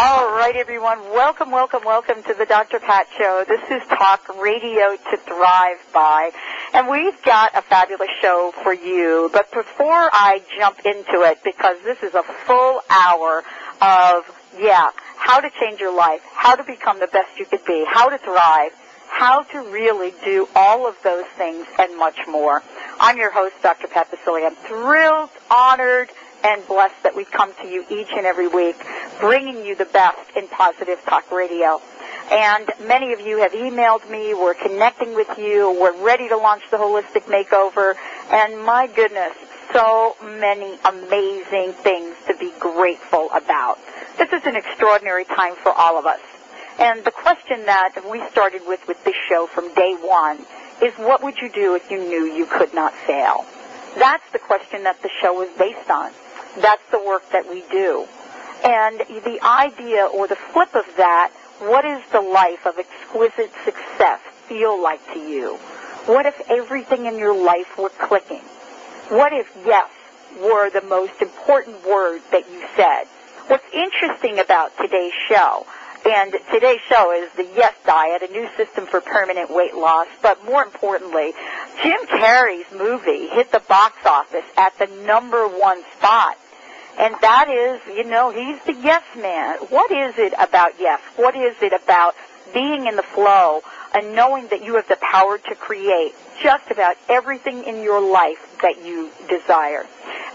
All right, everyone. Welcome, welcome, welcome to the Dr. Pat Show. This is Talk Radio to Thrive By. And we've got a fabulous show for you. But before I jump into it, because this is a full hour of, yeah, how to change your life, how to become the best you could be, how to thrive, how to really do all of those things and much more. I'm your host, Dr. Pat Baccili. I'm thrilled, honored, and blessed that we come to you each and every week, bringing you the best in positive talk radio. And many of you have emailed me. We're connecting with you. We're ready to launch the holistic makeover. And my goodness, so many amazing things to be grateful about. This is an extraordinary time for all of us. And the question that we started with with this show from day one is what would you do if you knew you could not fail? That's the question that the show is based on. That's the work that we do. And the idea or the flip of that, what is the life of exquisite success feel like to you? What if everything in your life were clicking? What if yes were the most important word that you said? What's interesting about today's show, and today's show is the Yes Diet, a new system for permanent weight loss, but more importantly, Jim Carrey's movie hit the box office at the number one spot. And that is, you know, he's the yes man. What is it about yes? What is it about being in the flow and knowing that you have the power to create just about everything in your life that you desire?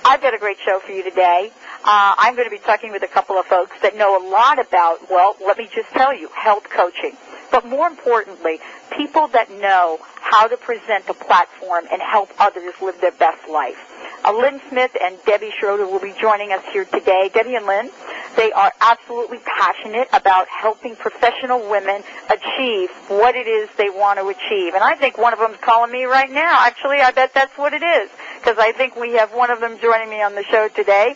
I've got a great show for you today. Uh, I'm going to be talking with a couple of folks that know a lot about, well, let me just tell you, health coaching. But more importantly, people that know how to present a platform and help others live their best life. Uh, Lynn Smith and Debbie Schroeder will be joining us here today. Debbie and Lynn, they are absolutely passionate about helping professional women achieve what it is they want to achieve. And I think one of them is calling me right now. Actually, I bet that's what it is because I think we have one of them joining me on the show today.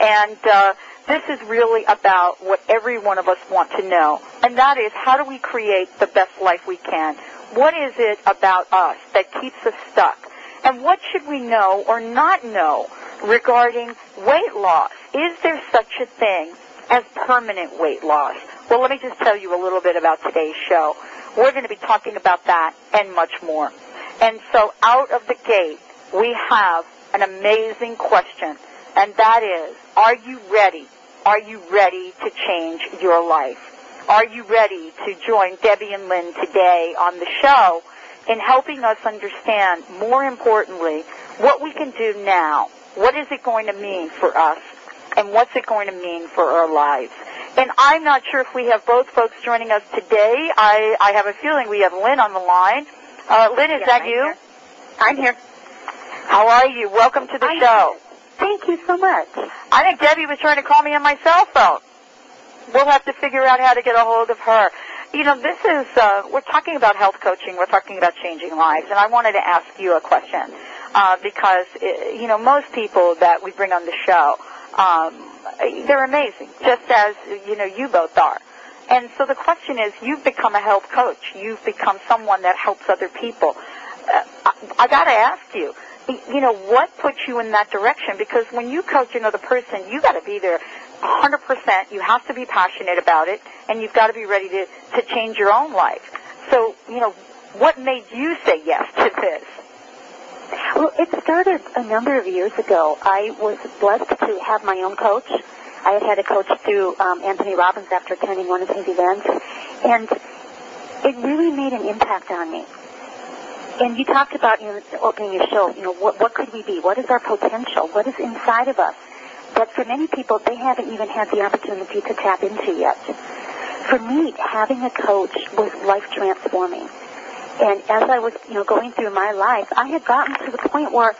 And uh, this is really about what every one of us want to know, and that is how do we create the best life we can? What is it about us that keeps us stuck? And what should we know or not know regarding weight loss? Is there such a thing as permanent weight loss? Well, let me just tell you a little bit about today's show. We're going to be talking about that and much more. And so out of the gate, we have an amazing question, and that is, are you ready? Are you ready to change your life? Are you ready to join Debbie and Lynn today on the show in helping us understand, more importantly, what we can do now. What is it going to mean for us? And what's it going to mean for our lives? And I'm not sure if we have both folks joining us today. I, I have a feeling we have Lynn on the line. Uh, Lynn, is Yes, that I'm you? here. I'm here. How are you? Welcome to the I'm show. Thank you so much. I think Debbie was trying to call me on my cell phone. We'll have to figure out how to get a hold of her. You know, this is, uh, we're talking about health coaching, we're talking about changing lives, and I wanted to ask you a question, uh, because, uh, you know, most people that we bring on the show, um, they're amazing, just as, you know, you both are. And so the question is, you've become a health coach. You've become someone that helps other people. Uh, I, I got to ask you, you know, what puts you in that direction? Because when you coach another person, you got to be there 100%. You have to be passionate about it, and you've got to be ready to, to change your own life. So, you know, what made you say yes to this? Well, it started a number of years ago. I was blessed to have my own coach. I had had a coach through um, Anthony Robbins after attending one of his events, and it really made an impact on me. And you talked about, you know, opening your show, you know, what, what could we be? What is our potential? What is inside of us that for many people they haven't even had the opportunity to tap into yet? For me, having a coach was life transforming. And as I was, you know, going through my life, I had gotten to the point where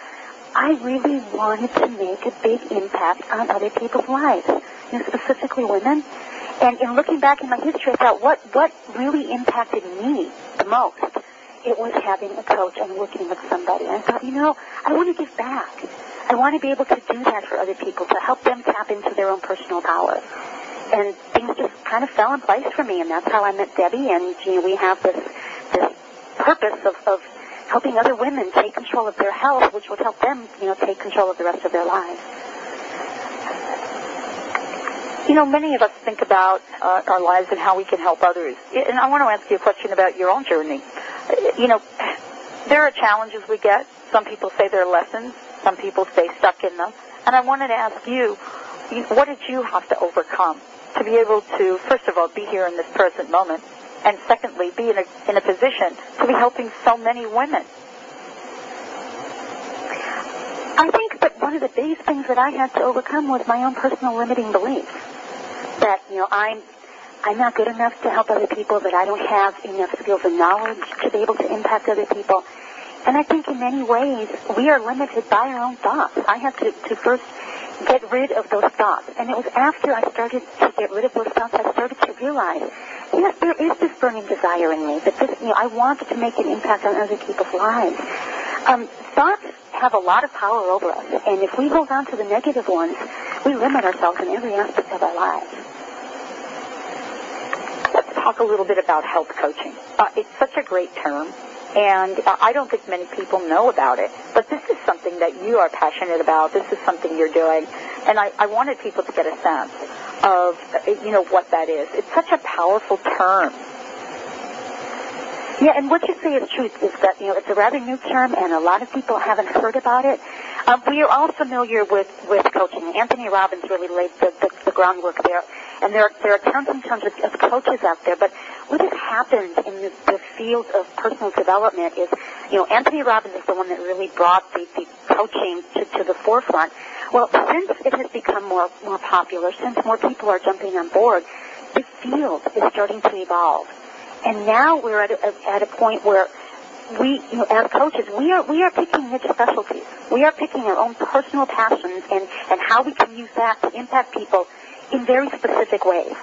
I really wanted to make a big impact on other people's lives, you know, specifically women. And in looking back in my history, I thought, what, what really impacted me the most? It was having a coach and working with somebody. And I thought, you know, I want to give back. I want to be able to do that for other people, to help them tap into their own personal power. And things just kind of fell in place for me, and that's how I met Debbie. And you know, we have this this purpose of, of helping other women take control of their health, which would help them, you know, take control of the rest of their lives. You know, many of us think about uh, our lives and how we can help others. And I want to ask you a question about your own journey. You know, there are challenges we get. Some people say they're lessons. Some people stay stuck in them. And I wanted to ask you, what did you have to overcome to be able to, first of all, be here in this present moment, and secondly, be in a, in a position to be helping so many women? I think that one of the biggest things that I had to overcome was my own personal limiting beliefs. That, you know, I'm I'm not good enough to help other people, that I don't have enough skills and knowledge to be able to impact other people. And I think in many ways we are limited by our own thoughts. I had to, to first get rid of those thoughts. And it was after I started to get rid of those thoughts I started to realize, yes, there is this burning desire in me that this, you know, I want to make an impact on other people's lives. Um, thoughts have a lot of power over us, and if we hold on to the negative ones, we limit ourselves in every aspect of our lives. Let's talk a little bit about health coaching. Uh, it's such a great term, and I don't think many people know about it. But this is something that you are passionate about. This is something you're doing, and I, I wanted people to get a sense of you know what that is. It's such a powerful term. Yeah, and what you say is true is that, you know, it's a rather new term and a lot of people haven't heard about it. Um, we are all familiar with, with coaching. Anthony Robbins really laid the, the, the groundwork there. And there, there are tons and tons of, of coaches out there. But what has happened in the, the field of personal development is, you know, Anthony Robbins is the one that really brought the, the coaching to, to the forefront. Well, since it has become more, more popular, since more people are jumping on board, the field is starting to evolve. And now we're at a, at a point where we, you know, as coaches, we are we are picking niche specialties. We are picking our own personal passions and and how we can use that to impact people in very specific ways.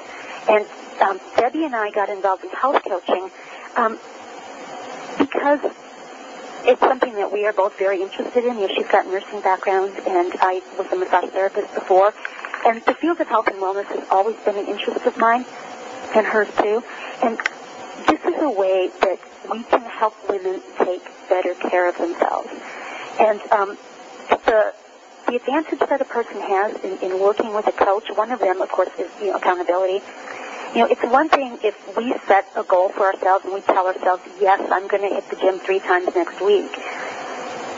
And um, Debbie and I got involved in health coaching um, because it's something that we are both very interested in. You know, she's got nursing background, and I was a massage therapist before. And the field of health and wellness has always been an interest of mine, and hers too. And this is a way that we can help women take better care of themselves. And um, the the advantage that a person has in, in working with a coach, one of them, of course, is you know, accountability. You know, it's one thing if we set a goal for ourselves and we tell ourselves, yes, I'm going to hit the gym three times next week.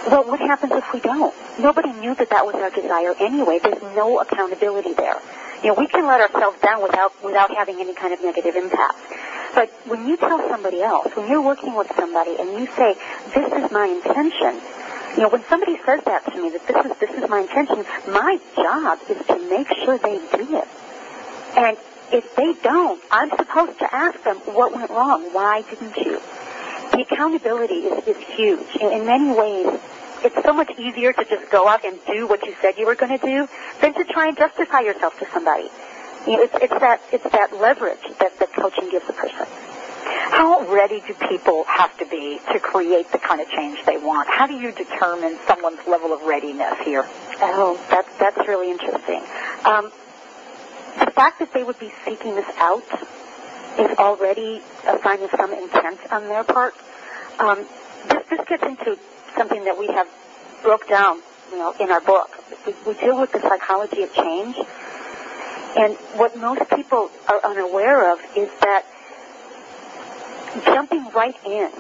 Well, what happens if we don't? Nobody knew that that was our desire anyway. There's no accountability there. You know, we can let ourselves down without without having any kind of negative impact. But when you tell somebody else, when you're working with somebody and you say, this is my intention, you know, when somebody says that to me, that this is this is my intention, my job is to make sure they do it. And if they don't, I'm supposed to ask them what went wrong. Why didn't you? The accountability is, is huge. In, in many ways, it's so much easier to just go out and do what you said you were going to do than to try and justify yourself to somebody. You know, it's, it's that it's that leverage that, that coaching gives a person. How ready do people have to be to create the kind of change they want? How do you determine someone's level of readiness here? Oh, that's that's really interesting. Um, fact that they would be seeking this out is already a sign of some intent on their part. Um, this, this gets into something that we have broke down, you know, in our book. We, we deal with the psychology of change, and what most people are unaware of is that jumping right in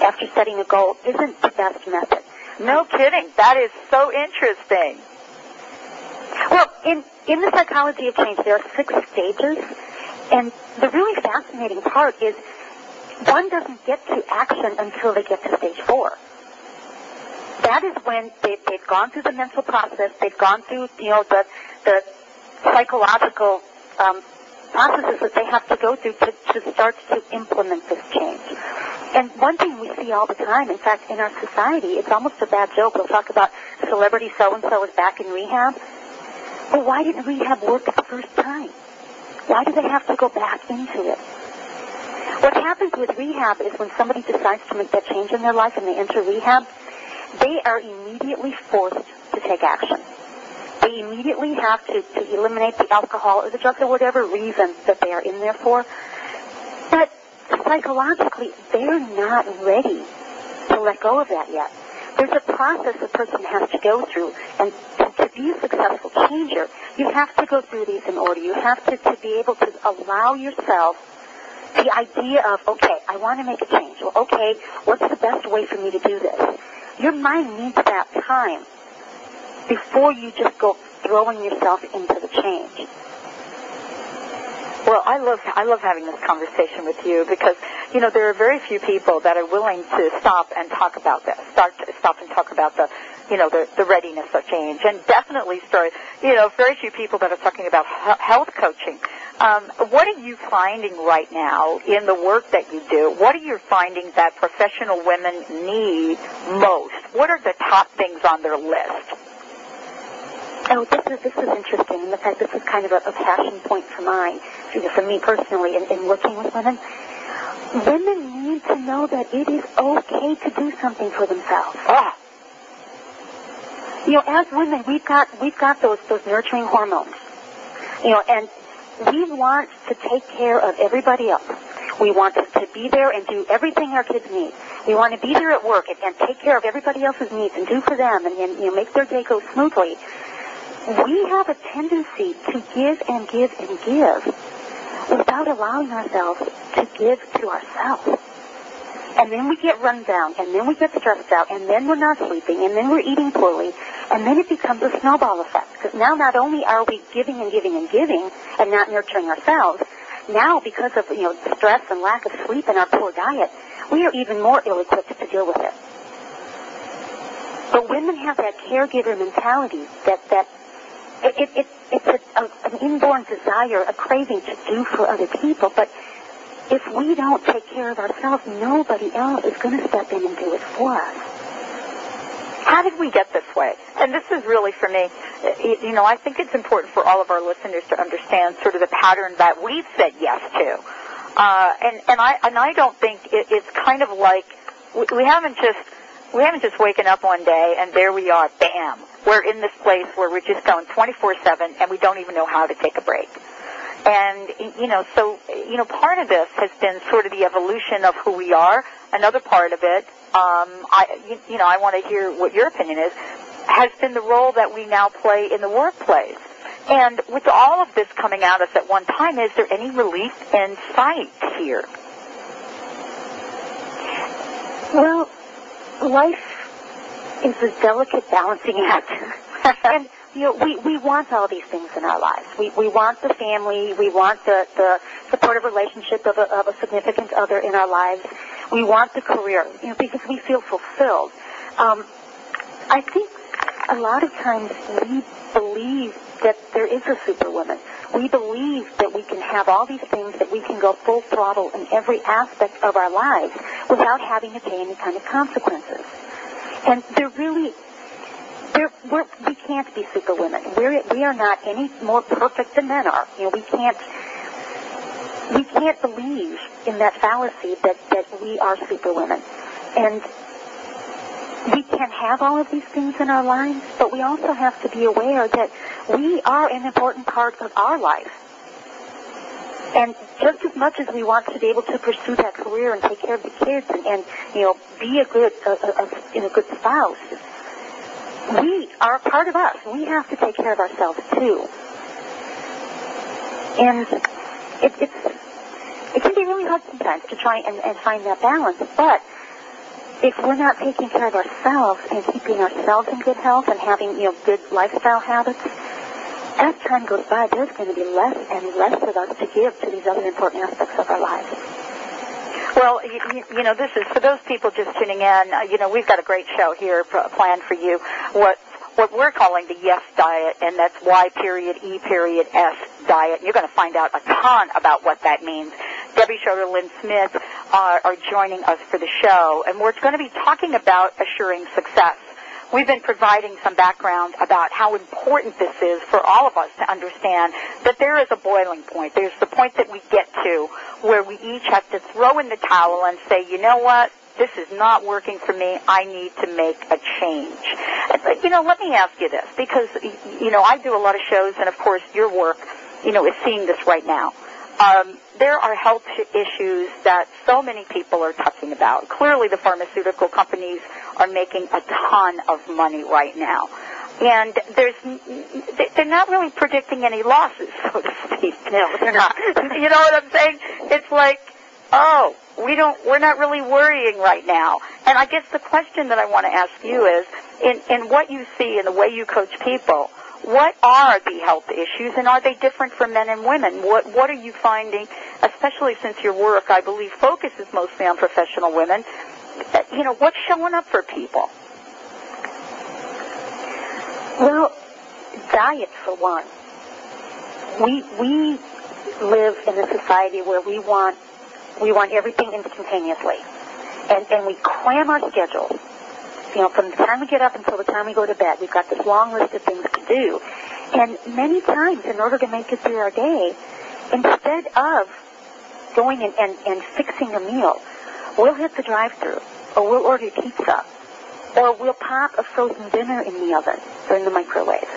after setting a goal isn't the best method. No kidding. That is so interesting. Well, in, in the psychology of change, there are six stages, and the really fascinating part is one doesn't get to action until they get to stage four. That is when they, they've gone through the mental process, they've gone through, you know, the, the psychological um, processes that they have to go through to, to start to implement this change. And one thing we see all the time, in fact, in our society, it's almost a bad joke. We'll talk about celebrity so-and-so is back in rehab. But why didn't rehab work the first time? Why do they have to go back into it? What happens with rehab is when somebody decides to make that change in their life and they enter rehab, they are immediately forced to take action. They immediately have to, to eliminate the alcohol or the drugs or whatever reason that they are in there for. But psychologically, they're not ready to let go of that yet. There's a process a person has to go through, and be a successful changer, you have to go through these in order. You have to, to be able to allow yourself the idea of, okay, I want to make a change. Well, okay, what's the best way for me to do this? Your mind needs that time before you just go throwing yourself into the change. Well, I love I love having this conversation with you because you know there are very few people that are willing to stop and talk about this. Start to stop and talk about the you know the the readiness of change, and definitely start you know very few people that are talking about health coaching. Um, what are you finding right now in the work that you do? What are you finding that professional women need most? What are the top things on their list? Oh, this is this is interesting. In fact, this is kind of a, a passion point for mine, for me personally, in, in working with women. Women need to know that it is okay to do something for themselves. Ah. You know, as women, we've got we've got those those nurturing hormones. You know, and we want to take care of everybody else. We want to, be there and do everything our kids need. We want to be there at work and, and take care of everybody else's needs and do for them and, and you know make their day go smoothly we have a tendency to give and give and give without allowing ourselves to give to ourselves. And then we get run down, and then we get stressed out, and then we're not sleeping, and then we're eating poorly, and then it becomes a snowball effect. Because now not only are we giving and giving and giving and not nurturing ourselves, now because of you know stress and lack of sleep and our poor diet, we are even more ill-equipped to deal with it. But women have that caregiver mentality that that it, it, it's a, a, an inborn desire, a craving to do for other people. But if we don't take care of ourselves, nobody else is going to step in and do it for us. How did we get this way? And this is really for me, you know, I think it's important for all of our listeners to understand sort of the pattern that we've said yes to. Uh, and, and I, and I don't think it, it's kind of like, we, haven't just, we haven't just waken up one day and there we are, bam we're in this place where we're just going 24/7 and we don't even know how to take a break. And you know, so you know, part of this has been sort of the evolution of who we are. Another part of it, um, I you, you know, I want to hear what your opinion is, has been the role that we now play in the workplace. And with all of this coming at us at one time, is there any relief in sight here? Well, life is a delicate balancing act. and you know, we, we want all these things in our lives. We, we want the family. We want the, the supportive relationship of a, of a significant other in our lives. We want the career, you know, because we feel fulfilled. Um, I think a lot of times we believe that there is a superwoman. We believe that we can have all these things, that we can go full throttle in every aspect of our lives without having to pay any kind of consequences. And they're really, we're, we can't be superwomen. We're, we are not any more perfect than men are. You know, we can't, we can't believe in that fallacy that, that we are superwomen. And we can have all of these things in our lives, but we also have to be aware that we are an important part of our life. And just as much as we want to be able to pursue that career and take care of the kids and, and you know, be a good, a, a, a, a good spouse, we are a part of us. We have to take care of ourselves too. And it, it's, it can be really hard sometimes to try and, and find that balance, but if we're not taking care of ourselves and keeping ourselves in good health and having, you know, good lifestyle habits, as time goes by, there's going to be less and less of us to give to these other important aspects of our lives. Well, you, you know, this is for those people just tuning in. Uh, you know, we've got a great show here planned for you. What what we're calling the Yes Diet, and that's Y period E period S diet. You're going to find out a ton about what that means. Debbie Schroeder, Lynn Smith uh, are joining us for the show, and we're going to be talking about assuring success. We've been providing some background about how important this is for all of us to understand that there is a boiling point. There's the point that we get to where we each have to throw in the towel and say, you know what? This is not working for me. I need to make a change. But, you know, let me ask you this because, you know, I do a lot of shows and of course your work, you know, is seeing this right now. Um, there are health issues that so many people are talking about. Clearly, the pharmaceutical companies are making a ton of money right now. And there's, they're not really predicting any losses, so to speak. No, they're not. you know what I'm saying? It's like, oh, we don't, we're not really worrying right now. And I guess the question that I want to ask you is, in, in what you see and the way you coach people, what are the health issues and are they different for men and women? What what are you finding, especially since your work I believe focuses mostly on professional women? Uh, you know, what's showing up for people? Well, diet for one. We we live in a society where we want we want everything instantaneously. And and we cram our schedules you know, from the time we get up until the time we go to bed, we've got this long list of things do. And many times, in order to make it through our day, instead of going and, and, and fixing a meal, we'll hit the drive-through, or we'll order pizza, or we'll pop a frozen dinner in the oven or in the microwave.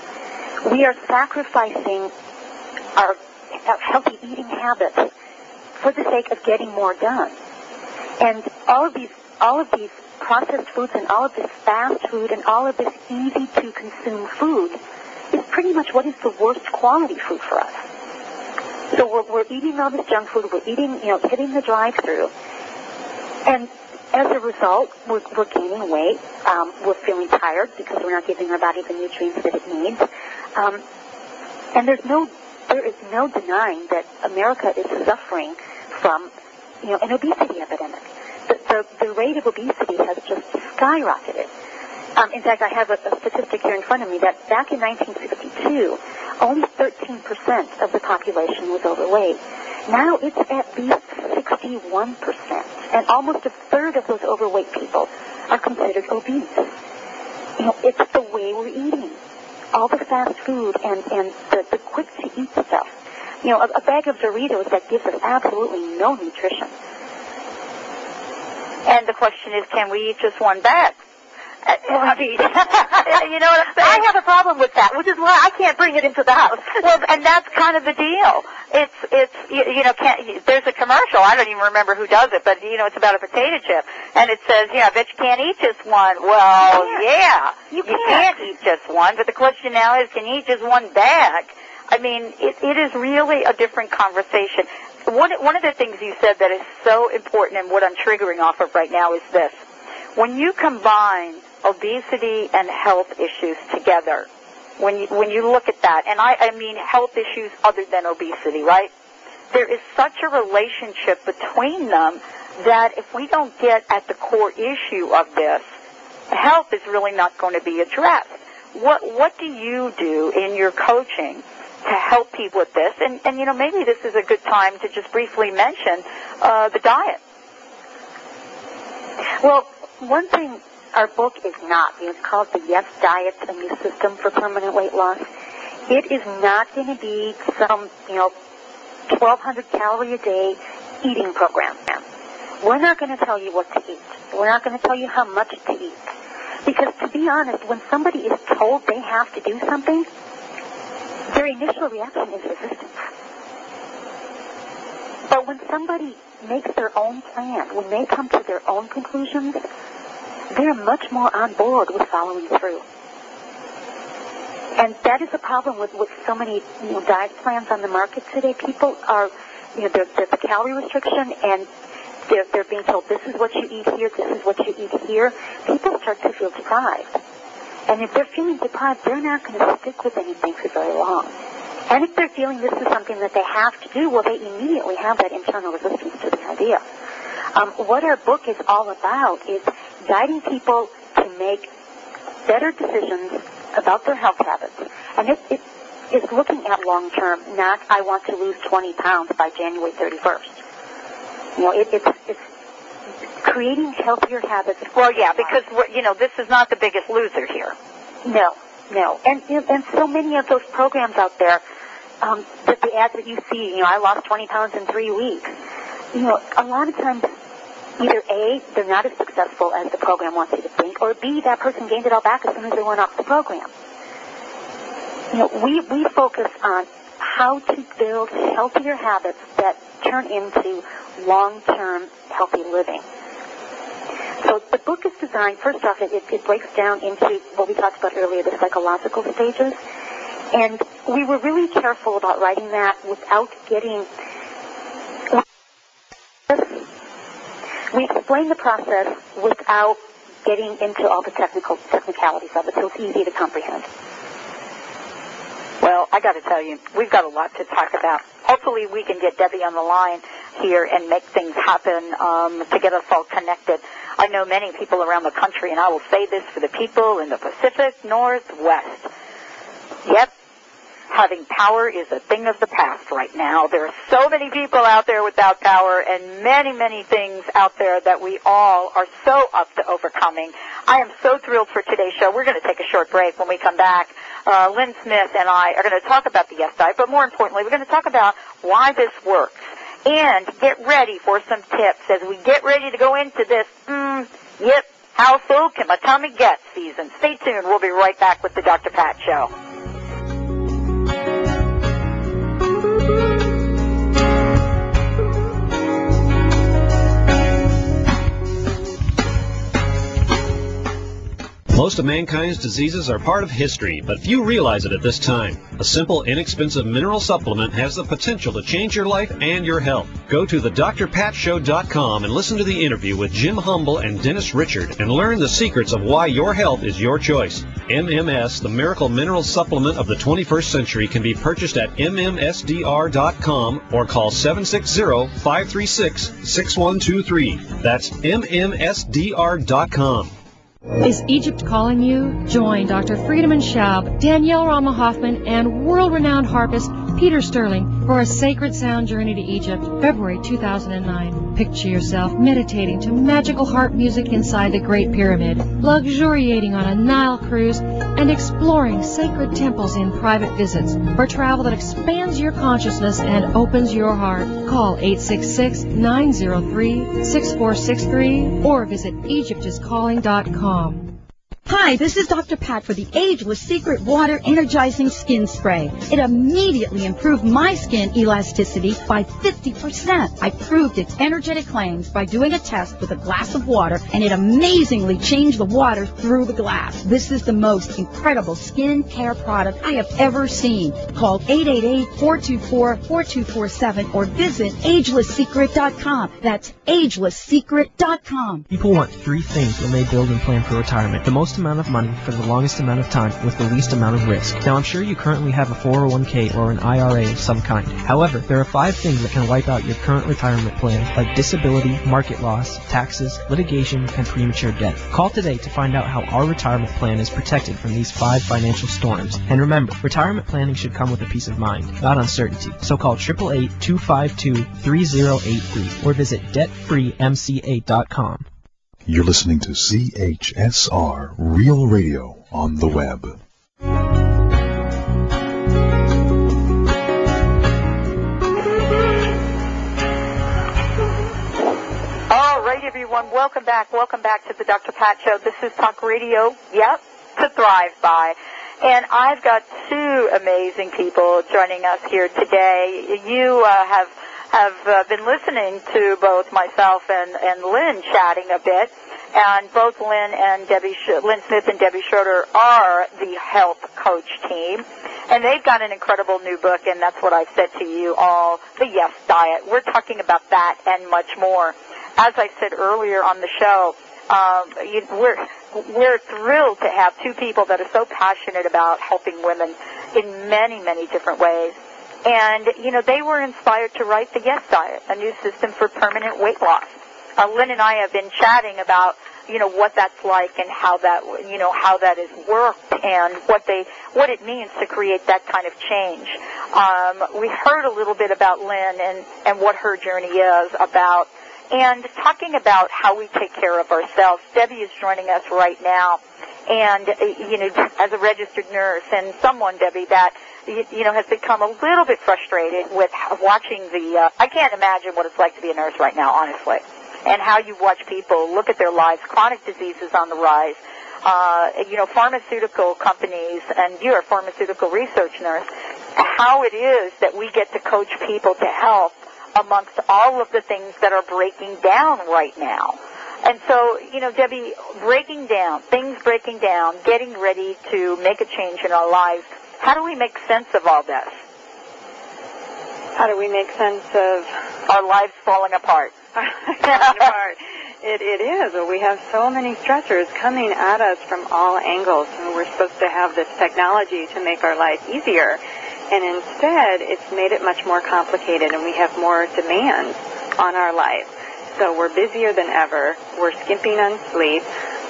We are sacrificing our healthy eating habits for the sake of getting more done. And all of these, all of these processed foods and all of this fast food and all of this easy to consume food is pretty much what is the worst quality food for us. So we're, we're eating all this junk food, we're eating, you know, hitting the drive-through, and as a result, we're, we're gaining weight. Um, we're feeling tired because we're not giving our body the nutrients that it needs. Um, and there's no, there is no denying that America is suffering from, you know, an obesity epidemic the, the rate of obesity has just skyrocketed. Um, in fact, I have a, a statistic here in front of me that back in 1962, only 13% of the population was overweight. Now it's at least 61%, and almost a third of those overweight people are considered obese. You know, it's the way we're eating. All the fast food and, and the, the quick-to-eat stuff. You know, a, a bag of Doritos that gives us absolutely no nutrition. And the question is, can we eat just one bag? I mean, you know what I'm saying? I have a problem with that, which is why I can't bring it into the house. well, and that's kind of the deal. It's it's you, you know can't, there's a commercial. I don't even remember who does it, but you know it's about a potato chip, and it says, yeah, I bet you can't eat just one. Well, you yeah, you, you can't eat just one, but the question now is, can you eat just one bag? I mean, it, it is really a different conversation one, one of the things you said that is so important and what I'm triggering off of right now is this. When you combine obesity and health issues together, when you, when you look at that, and I, I mean health issues other than obesity, right? There is such a relationship between them that if we don't get at the core issue of this, health is really not going to be addressed. What, what do you do in your coaching to help people with this. And, and you know, maybe this is a good time to just briefly mention uh, the diet. Well, one thing our book is not, it's called the Yes Diet, a new system for permanent weight loss. It is not going to be some, you know, 1,200 calorie a day eating program. We're not going to tell you what to eat. We're not going to tell you how much to eat. Because to be honest, when somebody is told they have to do something, their initial reaction is resistance. But when somebody makes their own plan, when they come to their own conclusions, they're much more on board with following through. And that is a problem with, with so many you know, diet plans on the market today. People are, you know, there's calorie restriction and they're, they're being told this is what you eat here, this is what you eat here. People start to feel deprived. And if they're feeling deprived, they're not going to stick with anything for very long. And if they're feeling this is something that they have to do, well, they immediately have that internal resistance to the idea. Um, what our book is all about is guiding people to make better decisions about their health habits. And it, it is looking at long term, not I want to lose 20 pounds by January 31st. You know, it, it's, it's creating healthier habits. Well, yeah, because we're, you know this is not the biggest loser here. No, no, and and so many of those programs out there, um, that the ads that you see, you know, I lost 20 pounds in three weeks. You know, a lot of times, either A, they're not as successful as the program wants you to think, or B, that person gained it all back as soon as they went off the program. You know, we, we focus on how to build healthier habits that turn into long-term healthy living. So the book is designed, first off, it, it breaks down into what we talked about earlier, the psychological stages. And we were really careful about writing that without getting. We explain the process without getting into all the technical technicalities of it, so it's easy to comprehend. Well, I got to tell you, we've got a lot to talk about. Hopefully, we can get Debbie on the line here and make things happen um, to get us all connected. I know many people around the country, and I will say this for the people in the Pacific Northwest. Yep, having power is a thing of the past right now. There are so many people out there without power and many, many things out there that we all are so up to overcoming. I am so thrilled for today's show. We're going to take a short break when we come back. Uh, Lynn Smith and I are going to talk about the Yes Diet, but more importantly, we're going to talk about why this works and get ready for some tips as we get ready to go into this, mm, yep, how full can my tummy get season. Stay tuned. We'll be right back with the Dr. Pat Show. Most of mankind's diseases are part of history, but few realize it at this time. A simple, inexpensive mineral supplement has the potential to change your life and your health. Go to thedrpatshow.com and listen to the interview with Jim Humble and Dennis Richard and learn the secrets of why your health is your choice. MMS, the miracle mineral supplement of the 21st century, can be purchased at mmsdr.com or call 760-536-6123. That's mmsdr.com. Is Egypt calling you? Join Dr. Friedemann Schaub, Danielle Rama Hoffman, and world-renowned harpist Peter Sterling for a sacred sound journey to Egypt, February 2009. Picture yourself meditating to magical harp music inside the Great Pyramid, luxuriating on a Nile cruise, and exploring sacred temples in private visits for travel that expands your consciousness and opens your heart. Call 866-903-6463 or visit egyptiscalling.com. Hi, this is Dr. Pat for the Ageless Secret Water Energizing Skin Spray. It immediately improved my skin elasticity by 50%. I proved its energetic claims by doing a test with a glass of water, and it amazingly changed the water through the glass. This is the most incredible skin care product I have ever seen. Call 888-424-4247 or visit agelesssecret.com. That's agelesssecret.com. People want three things when they build and plan for retirement. The most amount of money for the longest amount of time with the least amount of risk. Now I'm sure you currently have a 401k or an IRA of some kind. However, there are five things that can wipe out your current retirement plan, like disability, market loss, taxes, litigation, and premature death. Call today to find out how our retirement plan is protected from these five financial storms. And remember, retirement planning should come with a peace of mind, not uncertainty. So call 888-252-3083 or visit debtfreemca.com. You're listening to CHSR Real Radio on the web. All right, everyone, welcome back. Welcome back to the Dr. Pat Show. This is Talk Radio, yep, to thrive by. And I've got two amazing people joining us here today. You uh, have have uh, been listening to both myself and, and Lynn chatting a bit, and both Lynn and Debbie Sch- Lynn Smith and Debbie Schroeder are the health coach team, and they've got an incredible new book, and that's what I've said to you all, the Yes Diet. We're talking about that and much more. As I said earlier on the show, um, you, we're we're thrilled to have two people that are so passionate about helping women in many many different ways. And, you know, they were inspired to write the Yes Diet, a new system for permanent weight loss. uh, Lynn and I have been chatting about you know what that's like and how that you know how that has worked and what they what it means to create that kind of change. Um, we heard a little bit about Lynn and and what her journey is about and talking about how we take care of ourselves. Debbie is joining us right now, and uh, you know as a registered nurse and someone Debbie that you know has become a little bit frustrated with watching the. Uh, I can't imagine what it's like to be a nurse right now, honestly and how you watch people look at their lives, chronic diseases on the rise. Uh, you know, pharmaceutical companies, and you're a pharmaceutical research nurse, how it is that we get to coach people to health amongst all of the things that are breaking down right now. And so, you know, Debbie, breaking down, things breaking down, getting ready to make a change in our lives, how do we make sense of all this? How do we make sense of our lives falling apart? apart. It, it is. We have so many stressors coming at us from all angles, and we're supposed to have this technology to make our life easier. And instead, it's made it much more complicated, and we have more demands on our life. So we're busier than ever. We're skimping on sleep.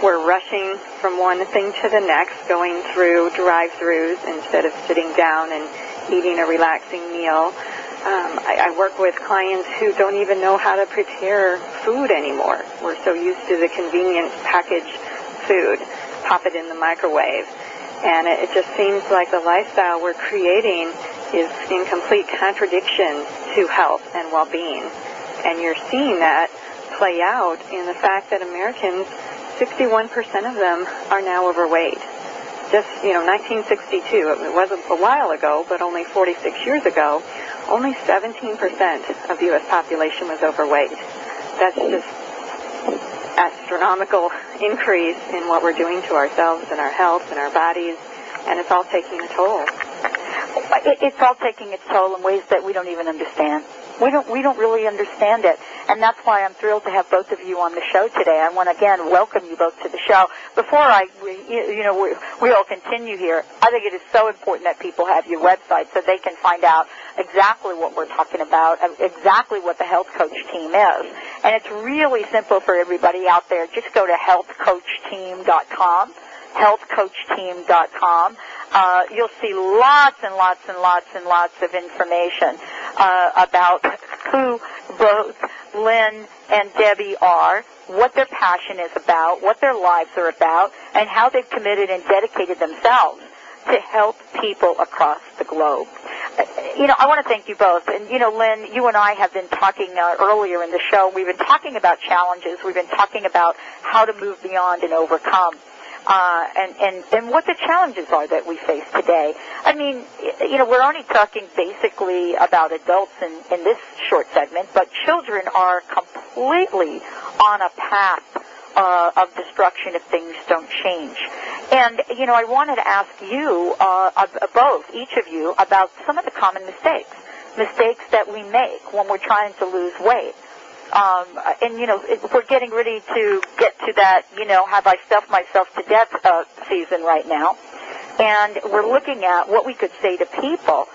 We're rushing from one thing to the next, going through drive-throughs instead of sitting down and eating a relaxing meal. Um, I, I work with clients who don't even know how to prepare food anymore. We're so used to the convenient packaged food, pop it in the microwave. And it, it just seems like the lifestyle we're creating is in complete contradiction to health and well-being. And you're seeing that play out in the fact that Americans, 61% of them are now overweight. Just, you know, 1962, it was a while ago, but only 46 years ago, only 17% of the U.S. population was overweight. That's just astronomical increase in what we're doing to ourselves and our health and our bodies, and it's all taking a toll. It's all taking its toll in ways that we don't even understand. We don't we don't really understand it, and that's why I'm thrilled to have both of you on the show today. I want to again welcome you both to the show. Before I, you know, we, we all continue here. I think it is so important that people have your website so they can find out exactly what we're talking about, exactly what the health coach team is, and it's really simple for everybody out there. Just go to healthcoachteam.com healthcoachteam.com. Uh, you'll see lots and lots and lots and lots of information uh, about who both Lynn and Debbie are, what their passion is about, what their lives are about, and how they've committed and dedicated themselves to help people across the globe. Uh, you know, I want to thank you both. And, you know, Lynn, you and I have been talking uh, earlier in the show. We've been talking about challenges. We've been talking about how to move beyond and overcome uh, and, and, and what the challenges are that we face today. I mean, you know, we're only talking basically about adults in, in this short segment, but children are completely on a path uh, of destruction if things don't change. And, you know, I wanted to ask you, uh, both, each of you, about some of the common mistakes. Mistakes that we make when we're trying to lose weight. Um, and you know, we're getting ready to get to that, you know, have I stuffed myself to death uh, season right now, and we're looking at what we could say to people.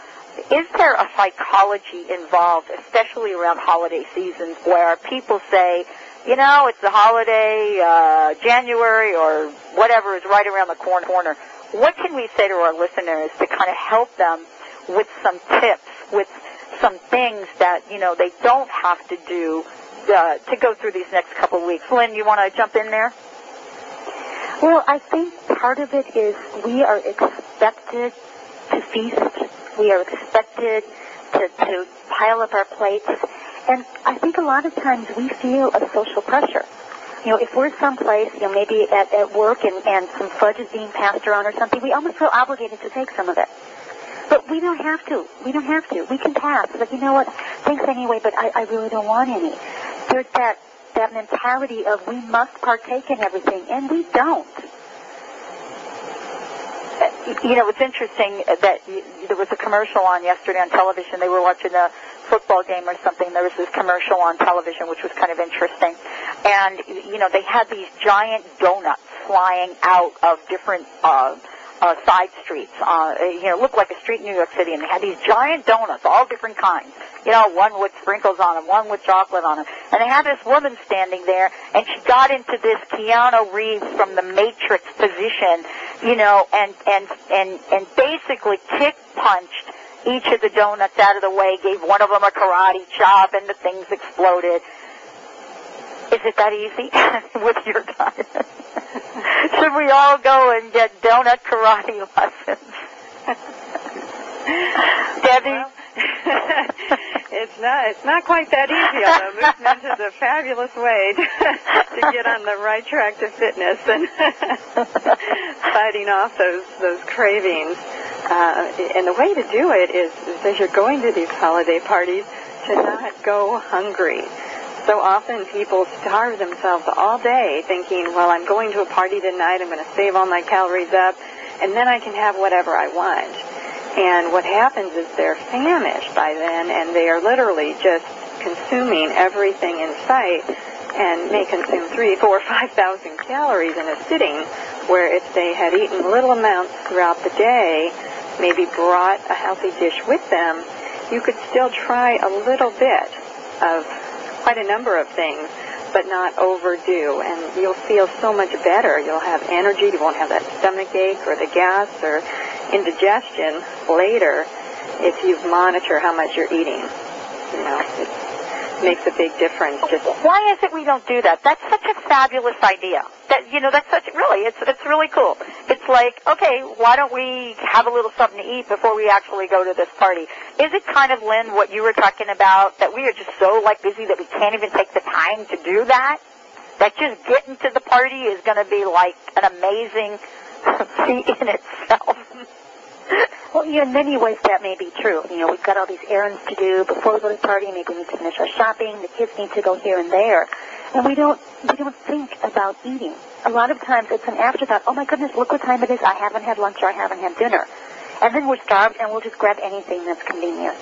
Is there a psychology involved, especially around holiday seasons, where people say, you know, it's the holiday, uh, January or whatever is right around the corner. What can we say to our listeners to kind of help them with some tips, with some things that, you know, they don't have to do uh, to go through these next couple weeks. Lynn, you want to jump in there? Well, I think part of it is we are expected to feast. We are expected to, to pile up our plates. And I think a lot of times we feel a social pressure. You know, if we're someplace, you know, maybe at, at work and, and some fudge is being passed around or something, we almost feel obligated to take some of it. But we don't have to. We don't have to. We can pass. Like, you know what? Thanks anyway, but I, I really don't want any there's that that mentality of we must partake in everything, and we don't. You know, it's interesting that there was a commercial on yesterday on television. They were watching a football game or something. There was this commercial on television, which was kind of interesting. And, you know, they had these giant donuts flying out of different uh, uh, side streets. Uh, you know, looked like a street in New York City, and they had these giant donuts, all different kinds, you know, one with sprinkles on them, one with chocolate on them. And they had this woman standing there, and she got into this Keanu Reeves from the Matrix position, you know, and and and and basically kick punched each of the donuts out of the way, gave one of them a karate chop, and the things exploded. Is it that easy with your diet? Should we all go and get donut karate lessons? Debbie? It's not it's not quite that easy, although movement is a fabulous way to, to get on the right track to fitness and fighting off those those cravings. Uh, and the way to do it is, is as you're going to these holiday parties to not go hungry. So often people starve themselves all day thinking, well, I'm going to a party tonight, I'm going to save all my calories up, and then I can have whatever I want. And what happens is they're famished by then, and they are literally just consuming everything in sight, and may consume three, four, five thousand calories in a sitting. Where if they had eaten little amounts throughout the day, maybe brought a healthy dish with them, you could still try a little bit of quite a number of things, but not overdo, and you'll feel so much better. You'll have energy. You won't have that stomach ache or the gas or indigestion later if you monitor how much you're eating. You know, it makes a big difference. Just Why is it we don't do that? That's such a fabulous idea. That you know, that's such really, it's it's really cool. It's like, okay, why don't we have a little something to eat before we actually go to this party? Is it kind of Lynn what you were talking about that we are just so like busy that we can't even take the time to do that? That just getting to the party is going to be like an amazing feat in itself. Well, yeah, in many ways that may be true. You know, we've got all these errands to do before we go to the party. Maybe we need to finish our shopping. The kids need to go here and there, and we don't we don't think about eating. A lot of times it's an afterthought. Oh my goodness, look what time it is. I haven't had lunch or I haven't had dinner, and then we're starved and we'll just grab anything that's convenient.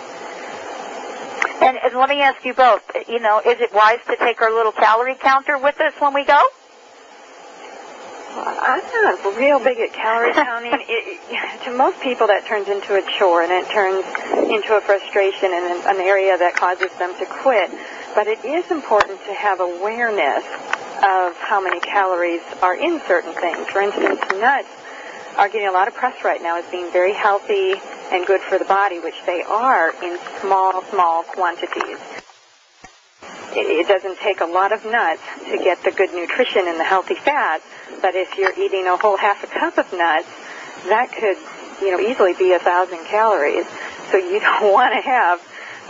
And, and let me ask you both, you know, is it wise to take our little calorie counter with us when we go? I'm not real big at calorie counting. It, to most people, that turns into a chore, and it turns into a frustration and an, an area that causes them to quit. But it is important to have awareness of how many calories are in certain things. For instance, nuts are getting a lot of press right now as being very healthy and good for the body, which they are in small, small quantities. It, doesn't take a lot of nuts to get the good nutrition and the healthy fats, but if you're eating a whole half a cup of nuts, that could, you know, easily be a thousand calories. So you don't want to have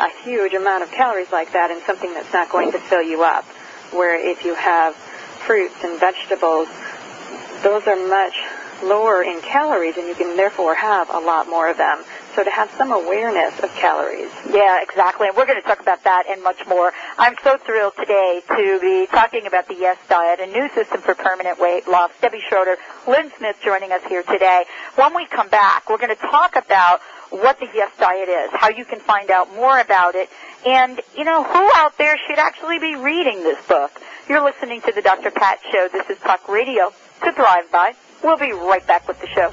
a huge amount of calories like that in something that's not going to fill you up. Where if you have fruits and vegetables, those are much lower in calories and you can therefore have a lot more of them. So to have some awareness of calories. Yeah, exactly. And we're going to talk about that and much more. I'm so thrilled today to be talking about the Yes Diet, a new system for permanent weight loss. Debbie Schroeder, Lynn Smith joining us here today. When we come back, we're going to talk about what the Yes Diet is, how you can find out more about it, and, you know, who out there should actually be reading this book. You're listening to the Dr. Pat Show. This is Talk Radio to Thrive By. We'll be right back with the show.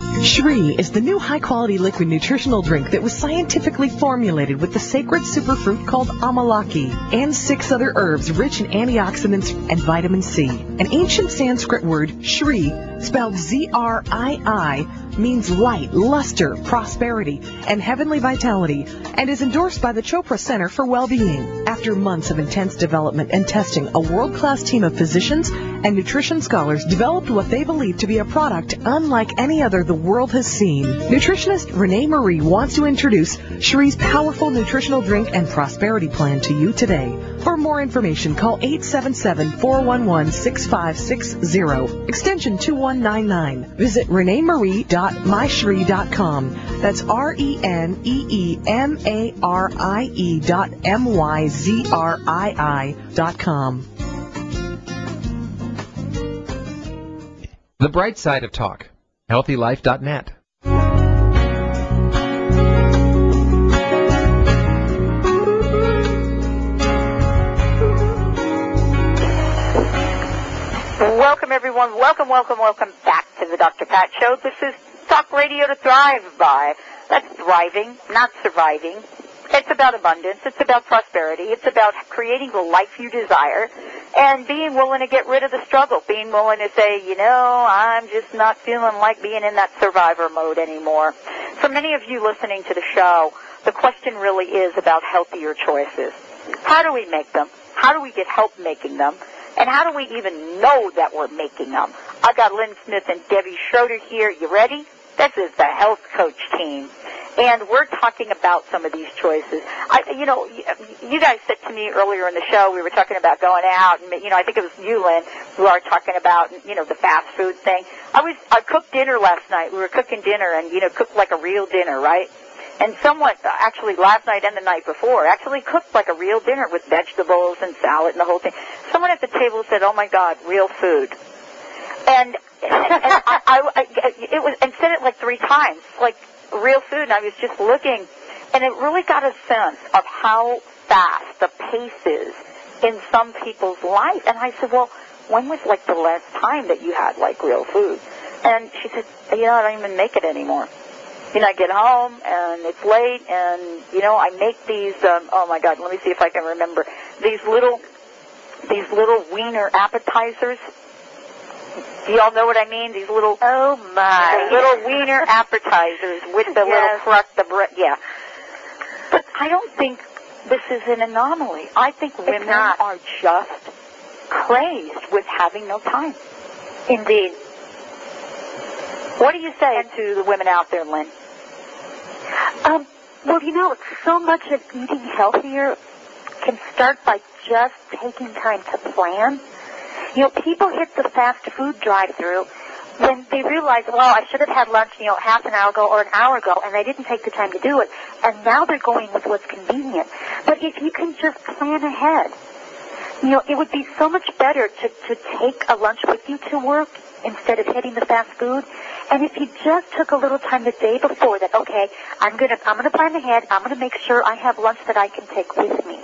Zrii is the new high-quality liquid nutritional drink that was scientifically formulated with the sacred superfruit called amalaki and six other herbs rich in antioxidants and vitamin C. An ancient Sanskrit word, Zrii, spelled Z-R-I-I, means light, luster, prosperity, and heavenly vitality, and is endorsed by the Chopra Center for Well-Being. After months of intense development and testing, a world-class team of physicians and nutrition scholars developed what they believe to be a product unlike any other the world has seen. Nutritionist Renee Marie wants to introduce Zrii's powerful nutritional drink and prosperity plan to you today. For more information, call 877-411-6560, extension 2199. Visit reneemarie.myzrii.com. That's R-E-N-E-E-M-A-R-I-E dot M-Y-Z-R-I-I dot com. The bright side of talk. HealthyLife.net. Welcome, everyone. Welcome, welcome, welcome back to the Dr. Pat Show. This is Talk Radio to Thrive by. That's thriving, not surviving. It's about abundance. It's about prosperity. It's about creating the life you desire and being willing to get rid of the struggle. Being willing to say, you know, I'm just not feeling like being in that survivor mode anymore. For many of you listening to the show, the question really is about healthier choices. How do we make them? How do we get help making them? And how do we even know that we're making them? I've got Lynn Smith and Debbie Schroeder here. You ready? This is the health coach team. And we're talking about some of these choices. I, you know, you guys said to me earlier in the show, we were talking about going out, and you know, I think it was you, Lynn, who are talking about, you know, the fast food thing. I was, I cooked dinner last night. We were cooking dinner, and you know, cooked like a real dinner, right? And someone, actually last night and the night before, actually cooked like a real dinner with vegetables and salad and the whole thing. Someone at the table said, "Oh my God, real food," and, I, I, it was, and said it like three times, like real food. And I was just looking, and it really got a sense of how fast the pace is in some people's life. And I said, "Well, when was like the last time that you had like real food?" And she said, "You know, I don't even make it anymore." you know, I get home and it's late and, you know, I make these, um, oh my God, let me see if I can remember, these little, these little wiener appetizers. Do y'all know what I mean? These little, oh my, little wiener appetizers with the Yes. little crust, the bread, yeah. But I don't think this is an anomaly. I think women not. are just crazed with having no time. Indeed. What do you say to the women out there, Lynn? Um, well, you know, so much of eating healthier can start by just taking time to plan. You know, people hit the fast food drive-through when they realize, well, I should have had lunch, you know, half an hour ago or an hour ago, and they didn't take the time to do it. And now they're going with what's convenient. But if you can just plan ahead, you know, it would be so much better to, to take a lunch with you to work instead of hitting the fast food. And if you just took a little time the day before that, okay, I'm gonna I'm gonna plan ahead. I'm gonna make sure I have lunch that I can take with me.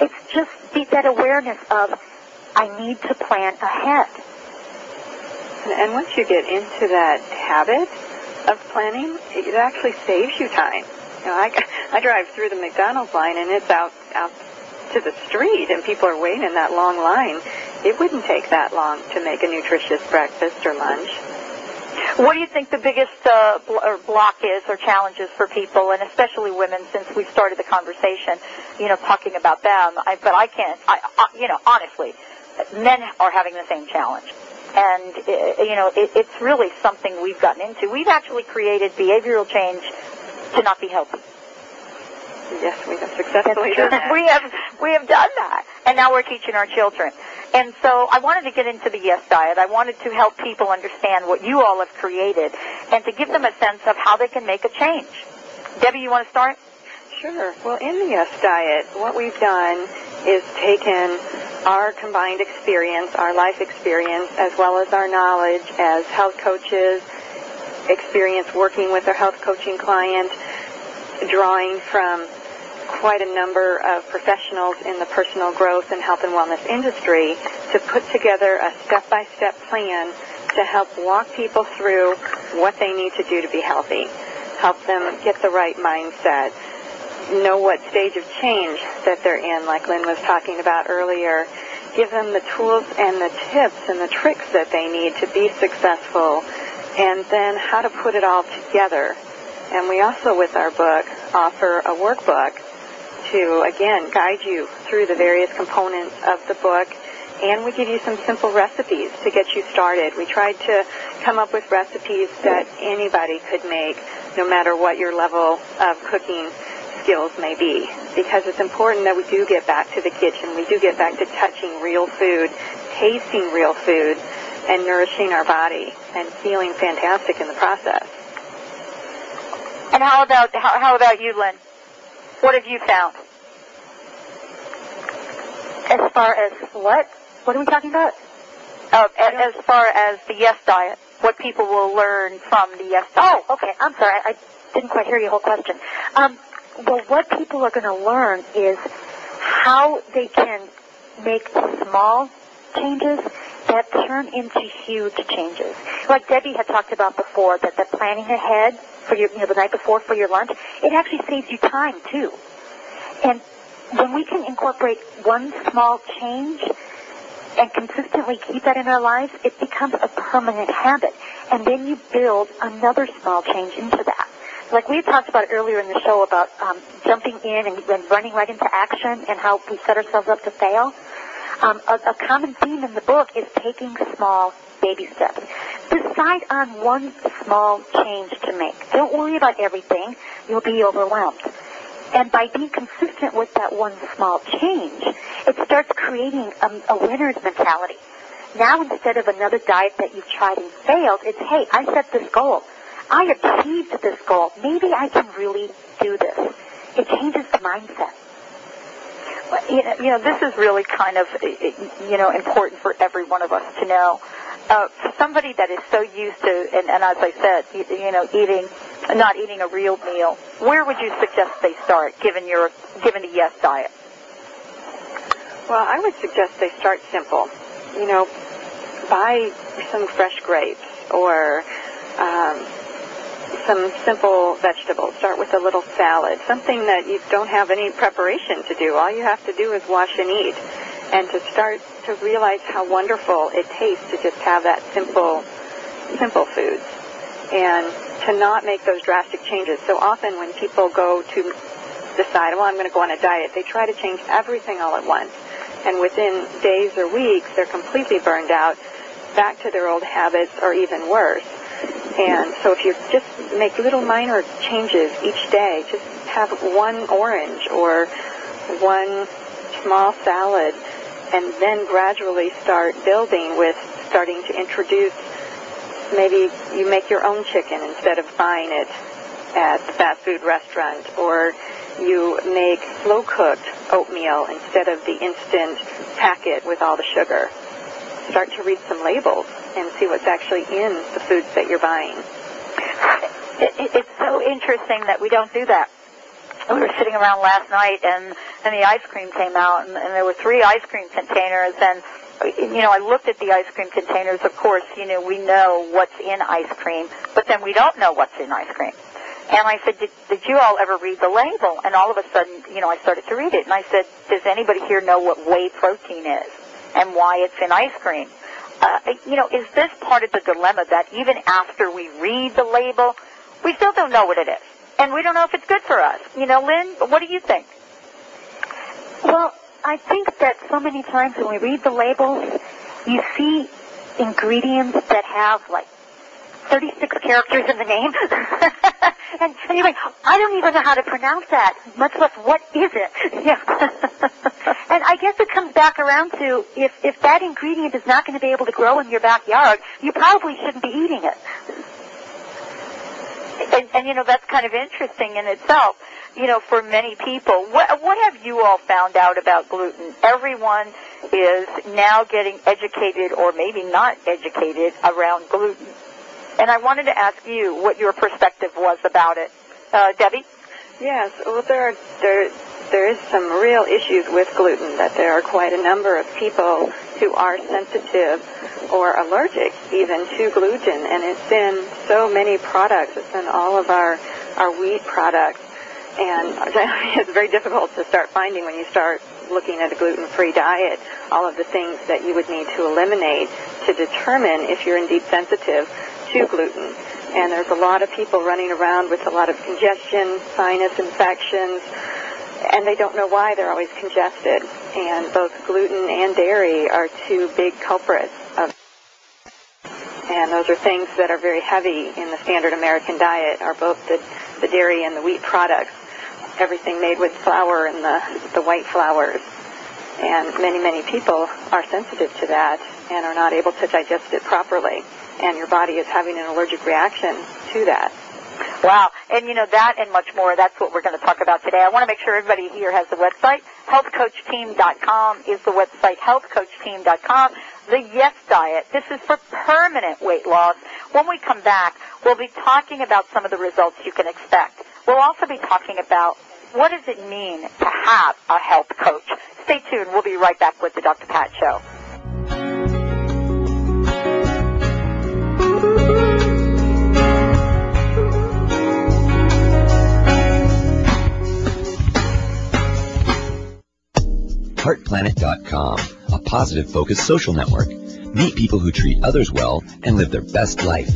It's just be that awareness of I need to plan ahead. And, once you get into that habit of planning, it actually saves you time. You know, I, I drive through the McDonald's line and it's out out to the street and people are waiting in that long line. It wouldn't take that long to make a nutritious breakfast or lunch. What do you think the biggest uh, block is or challenges for people, and especially women, since we started the conversation, you know, talking about them? I, but I can't, I, I, you know, honestly, men are having the same challenge. And, uh, you know, it, it's really something we've gotten into. We've actually created behavioral change to not be healthy. Yes, we have successfully done that. we have we have done that, and now we're teaching our children. And so I wanted to get into the yes diet. I wanted to help people understand what you all have created, and to give them a sense of how they can make a change. Debbie, you want to start? Sure. Well, in the Yes Diet, what we've done is taken our combined experience, our life experience, as well as our knowledge as health coaches, experience working with our health coaching clients, drawing from quite a number of professionals in the personal growth and health and wellness industry to put together a step-by-step plan to help walk people through what they need to do to be healthy, help them get the right mindset, know what stage of change that they're in, like Lynn was talking about earlier, give them the tools and the tips and the tricks that they need to be successful, and then how to put it all together. And we also, with our book, offer a workbook to, again, guide you through the various components of the book, and we give you some simple recipes to get you started. We tried to come up with recipes that anybody could make, no matter what your level of cooking skills may be, because it's important that we do get back to the kitchen. We do get back to touching real food, tasting real food, and nourishing our body and feeling fantastic in the process. And how about how, how about you, Lynn? What have you found? As far as what? What are we talking about? Uh, as, as far as the yes diet, what people will learn from the yes diet. Oh, okay. I'm sorry. I didn't quite hear your whole question. Um, well, what people are going to learn is how they can make small changes that turn into huge changes. Like Debbie had talked about before, that the planning ahead for your, you know, the night before for your lunch, it actually saves you time too. And when we can incorporate one small change and consistently keep that in our lives, it becomes a permanent habit. And then you build another small change into that. Like we talked about earlier in the show about um, jumping in and, and running right into action and how we set ourselves up to fail. Um, a, a common theme in the book is taking small baby steps. Decide on one small change to make. Don't worry about everything. You'll be overwhelmed. And by being consistent with that one small change, it starts creating a, a winner's mentality. Now instead of another diet that you've tried and failed, it's, hey, I set this goal. I achieved this goal. Maybe I can really do this. It changes the mindset. You know, you know, this is really kind of, you know, important for every one of us to know. Uh, for somebody that is so used to, and, and as I said, you, you know, eating, not eating a real meal, where would you suggest they start, given your, given the yes diet? Well, I would suggest they start simple. You know, buy some fresh grapes or um, some simple vegetables. Start with a little salad, something that you don't have any preparation to do. All you have to do is wash and eat. And to start to realize how wonderful it tastes to just have that simple, simple foods. And to not make those drastic changes. So often when people go to decide, well, I'm going to go on a diet, they try to change everything all at once. And within days or weeks, they're completely burned out, back to their old habits, or even worse. And so if you just make little minor changes each day, just have one orange or one small salad, and then gradually start building with starting to introduce maybe you make your own chicken instead of buying it at the fast food restaurant, or you make slow cooked oatmeal instead of the instant packet with all the sugar. Start to read some labels and see what's actually in the foods that you're buying. It, it, it's so interesting that we don't do that. We were sitting around last night, and and the ice cream came out, and, and there were three ice cream containers, and you know, I looked at the ice cream containers. Of course, you know, we know what's in ice cream, but then we don't know what's in ice cream. And I said, did, did you all ever read the label? And all of a sudden, you know, I started to read it, and I said, does anybody here know what whey protein is and why it's in ice cream? Uh, you know, is this part of the dilemma that even after we read the label, we still don't know what it is, and we don't know if it's good for us? You know, Lynn, what do you think? Well, I think that so many times when we read the labels, you see ingredients that have like 36 characters in the name. and, and I don't even know how to pronounce that, much less what is it. Yeah. and I guess it comes back around to if, if that ingredient is not going to be able to grow in your backyard, you probably shouldn't be eating it. And, and you know, that's kind of interesting in itself you know, for many people. What, what have you all found out about gluten? Everyone is now getting educated or maybe not educated around gluten. And I wanted to ask you what your perspective was about it. Uh, Debbie? Yes, well, there are, there, there is some real issues with gluten, that there are quite a number of people who are sensitive or allergic even to gluten, and it's in so many products. It's in all of our, our wheat products and it's very difficult to start finding when you start looking at a gluten-free diet all of the things that you would need to eliminate to determine if you're indeed sensitive to gluten. And there's a lot of people running around with a lot of congestion, sinus infections, and they don't know why they're always congested. And both gluten and dairy are two big culprits of and those are things that are very heavy in the standard American diet are both the, the dairy and the wheat products. Everything made with flour and the, the white flours. And many, many people are sensitive to that and are not able to digest it properly. And your body is having an allergic reaction to that. Wow. And you know, that and much more, that's what we're going to talk about today. I want to make sure everybody here has the website. HealthCoachTeam.com is the website, HealthCoachTeam.com. The Yes Diet. This is for permanent weight loss. When we come back, we'll be talking about some of the results you can expect. We'll also be talking about what does it mean to have a health coach. Stay tuned. We'll be right back with the Dr. Pat Show. HeartPlanet.com, a positive focused social network. Meet people who treat others well and live their best life.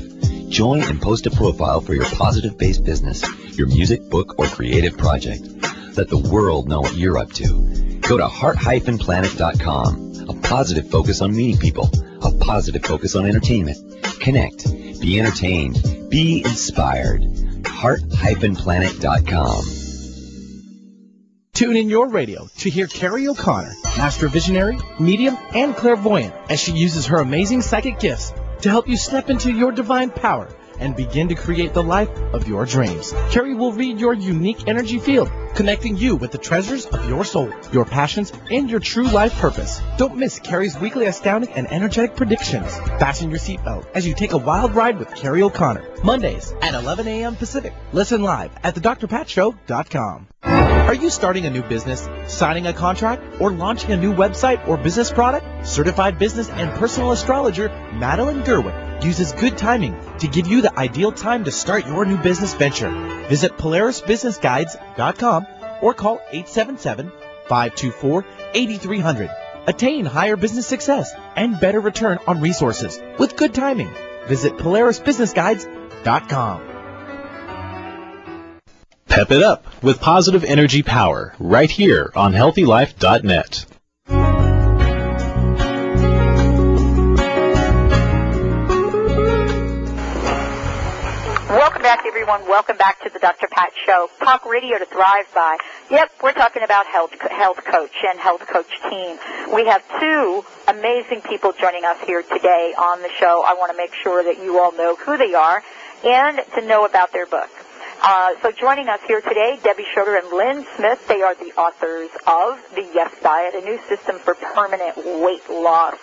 Join and post a profile for your positive based business, your music, book, or creative project. Let the world know what you're up to. Go to heart-planet.com, a positive focus on meeting people, a positive focus on entertainment. Connect, be entertained, be inspired. heart-planet.com. Tune in your radio to hear Carrie O'Connor, master visionary, medium, and clairvoyant, as she uses her amazing psychic gifts to help you step into your divine power and begin to create the life of your dreams. Carrie will read your unique energy field, connecting you with the treasures of your soul, your passions, and your true life purpose. Don't miss Carrie's weekly astounding and energetic predictions. Fasten your seatbelt as you take a wild ride with Carrie O'Connor. Mondays at 11 a.m. Pacific. Listen live at thedrpatshow.com. Are you starting a new business, signing a contract, or launching a new website or business product? Certified business and personal astrologer Madeline Gerwick uses good timing to give you the ideal time to start your new business venture. Visit PolarisBusinessGuides.com or call 877-524-8300. Attain higher business success and better return on resources with good timing. Visit PolarisBusinessGuides.com. Pep it up with positive energy power right here on healthylife.net. everyone. Welcome back to the Dr. Pat Show. Talk radio to thrive by. Yep, we're talking about health, health coach and health coach team. We have two amazing people joining us here today on the show. I want to make sure that you all know who they are and to know about their book. Uh, so joining us here today, Debbie Schroeder and Lynn Smith. They are the authors of The Yes Diet, a new system for permanent weight loss.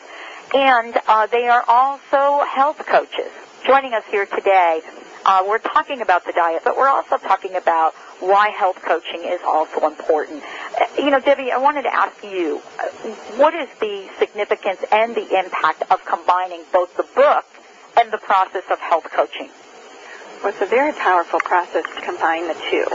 And uh, they are also health coaches. Joining us here today, uh, we're talking about the diet, but we're also talking about why health coaching is also important. Uh, You know, Debbie, I wanted to ask you, uh, what is the significance and the impact of combining both the book and the process of health coaching? Well, it's a very powerful process to combine the two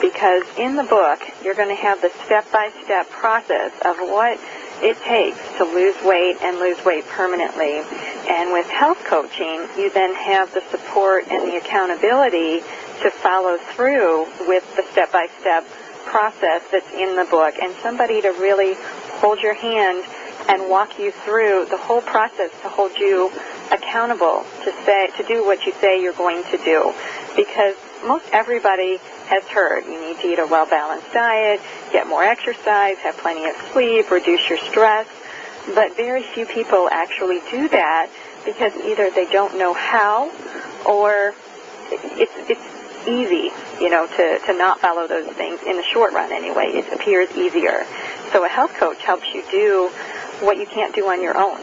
because in the book you're going to have the step-by-step process of what it takes to lose weight and lose weight permanently. And with health coaching, you then have the support and the accountability to follow through with the step-by-step process that's in the book and somebody to really hold your hand and walk you through the whole process to hold you accountable to say to do what you say you're going to do because most everybody has heard you need to eat a well balanced diet, get more exercise, have plenty of sleep, reduce your stress, but very few people actually do that because either they don't know how or it's it's easy, you know, to, to not follow those things in the short run anyway. It appears easier. So a health coach helps you do what you can't do on your own.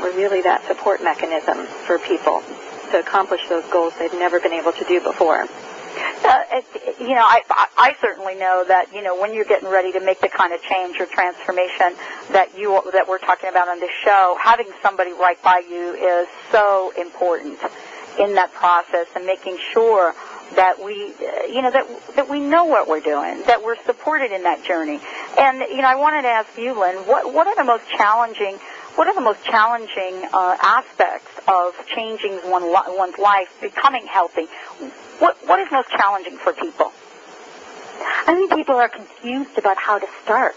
We're really that support mechanism for people to accomplish those goals they've never been able to do before. Uh, you know, I, I certainly know that you know when you're getting ready to make the kind of change or transformation that you that we're talking about on this show, having somebody right by you is so important in that process and making sure that we, you know, that that we know what we're doing, that we're supported in that journey. And you know, I wanted to ask you, Lynn, what what are the most challenging what are the most challenging uh, aspects of changing one, one's life, becoming healthy? What, what is most challenging for people? I think people are confused about how to start.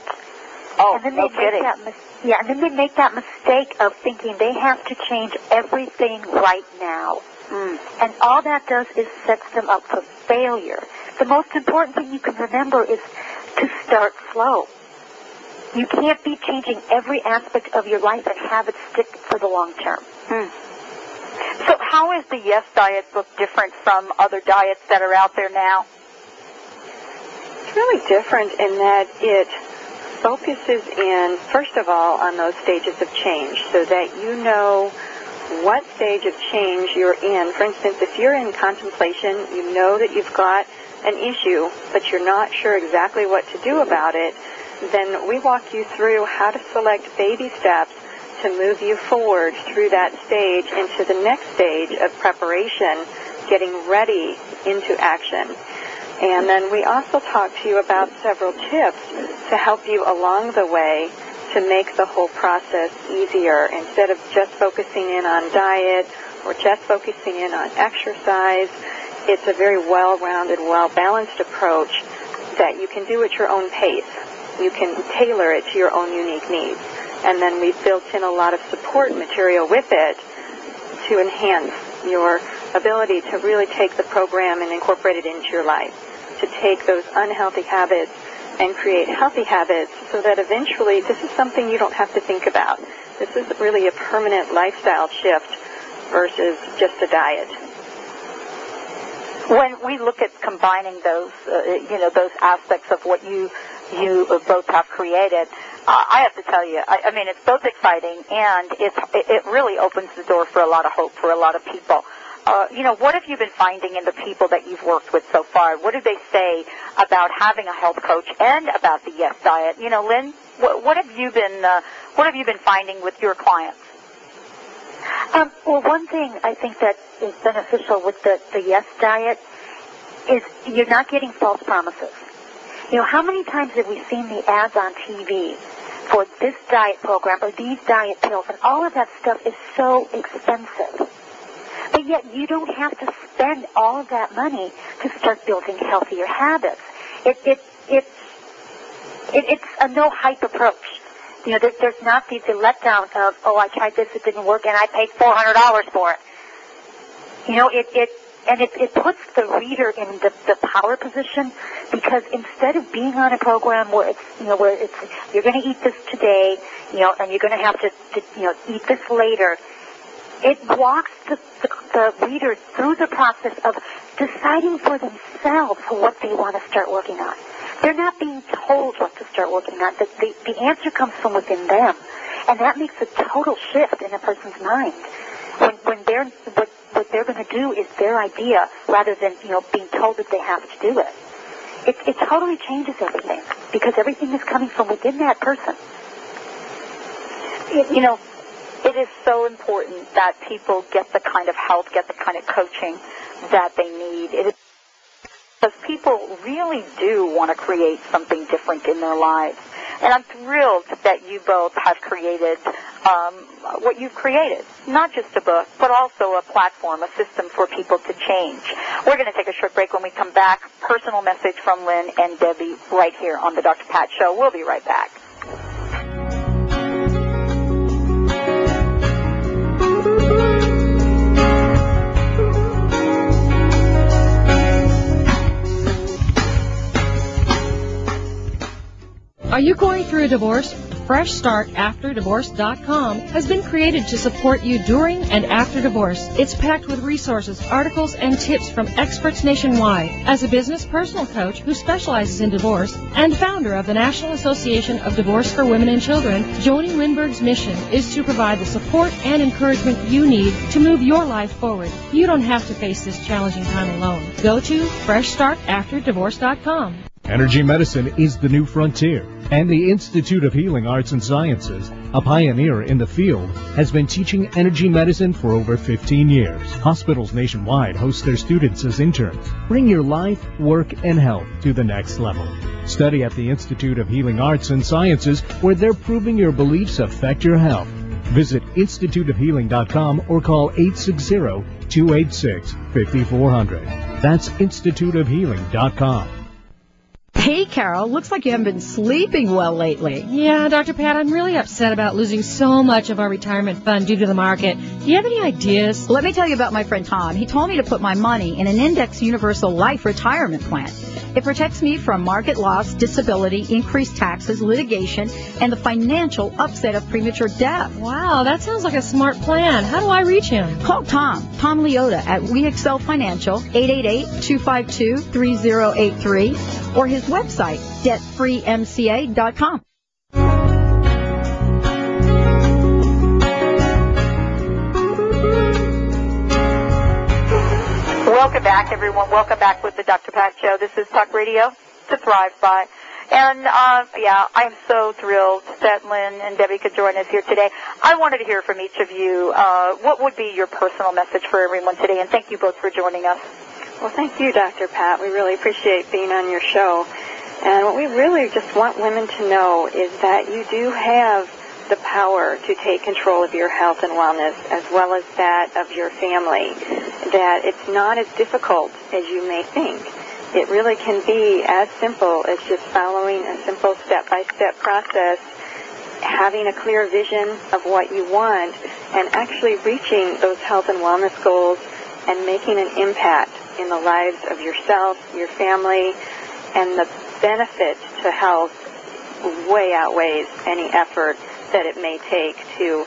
Oh, and then no they kidding. Make that mis- yeah, and then they make that mistake of thinking they have to change everything right now. Mm. And all that does is sets them up for failure. The most important thing you can remember is to start slow. You can't be changing every aspect of your life and have it stick for the long term. Hmm. So how is the Yes Diet book different from other diets that are out there now? It's really different in that it focuses in, first of all, on those stages of change so that you know what stage of change you're in. For instance, if you're in contemplation, you know that you've got an issue, but you're not sure exactly what to do about it, then we walk you through how to select baby steps to move you forward through that stage into the next stage of preparation, getting ready into action. And then we also talk to you about several tips to help you along the way to make the whole process easier instead of just focusing in on diet or just focusing in on exercise. It's a very well-rounded, well-balanced approach that you can do at your own pace. You can tailor it to your own unique needs. And then we've built in a lot of support material with it to enhance your ability to really take the program and incorporate it into your life, to take those unhealthy habits and create healthy habits so that eventually this is something you don't have to think about. This is really a permanent lifestyle shift versus just a diet. When we look at combining those, uh, you know, those aspects of what you you both have created, I have to tell you, I, I mean, it's both exciting and it's it, it really opens the door for a lot of hope for a lot of people. Uh, you know, what have you been finding in the people that you've worked with so far? What do they say about having a health coach and about the Yes Diet? You know, Lynn, what, what have you been uh, what have you been finding with your clients? Um, well, one thing I think that is beneficial with the, the Yes Diet is you're not getting false promises. You know, how many times have we seen the ads on TV for this diet program or these diet pills, and all of that stuff is so expensive. But yet you don't have to spend all of that money to start building healthier habits. It, it, it's, it, it's a no hype approach. You know, there, there's not the, the letdown of, oh, I tried this, it didn't work, and I paid $400 for it. You know, it, it, and it, it puts the reader in the, the power position because instead of being on a program where it's, you know, where it's, you're going to eat this today, you know, and you're going to have to, to, you know, eat this later, it walks the, the, the reader through the process of deciding for themselves what they want to start working on. They're not being told what to start working on. The, the, the answer comes from within them. And that makes a total shift in a person's mind. When, when they're, what, what they're going to do is their idea rather than, you know, being told that they have to do it. It, it totally changes everything because everything is coming from within that person. You know, it is so important that people get the kind of help, get the kind of coaching that they need. It is because people really do want to create something different in their lives. And I'm thrilled that you both have created um, Uh, what you've created. Not just a book, but also a platform, a system for people to change. We're going to take a short break when we come back. Personal message from Lynn and Debbie right here on the Dr. Pat Show. We'll be right back. Are you going through a divorce? Fresh Start After Divorce.com has been created to support you during and after divorce. It's packed with resources, articles, and tips from experts nationwide. As a business personal coach who specializes in divorce and founder of the National Association of Divorce for Women and Children, Joni Lindberg's mission is to provide the support and encouragement you need to move your life forward. You don't have to face this challenging time alone. Go to FreshStartAfterDivorce.com. Energy medicine is the new frontier, and the Institute of Healing Arts and Sciences, a pioneer in the field, has been teaching energy medicine for over 15 years. Hospitals nationwide host their students as interns. Bring your life, work, and health to the next level. Study at the Institute of Healing Arts and Sciences, where they're proving your beliefs affect your health. Visit instituteofhealing.com or call 860-286-5400. That's instituteofhealing.com. Hey Carol, looks like you haven't been sleeping well lately. Yeah, Dr. Pat, I'm really upset about losing so much of our retirement fund due to the market. Do you have any ideas? Let me tell you about my friend Tom. He told me to put my money in an index universal life retirement plan. It protects me from market loss, disability, increased taxes, litigation, and the financial upset of premature death. Wow, that sounds like a smart plan. How do I reach him? Call Tom, Tom Leota at We Excel Financial, 888-252-3083, or his website, debtfreemca.com. Welcome back, everyone. Welcome back with the Dr. Pat Show. This is Talk Radio to Thrive By. And, uh, yeah, I'm so thrilled that Lynn and Debbie could join us here today. I wanted to hear from each of you. Uh, what would be your personal message for everyone today? And thank you both for joining us. Well, thank you, Dr. Pat. We really appreciate being on your show. And what we really just want women to know is that you do have the power to take control of your health and wellness as well as that of your family. That it's not as difficult as you may think. It really can be as simple as just following a simple step-by-step process, having a clear vision of what you want, and actually reaching those health and wellness goals and making an impact in the lives of yourself, your family, and the benefit to health way outweighs any effort that it may take to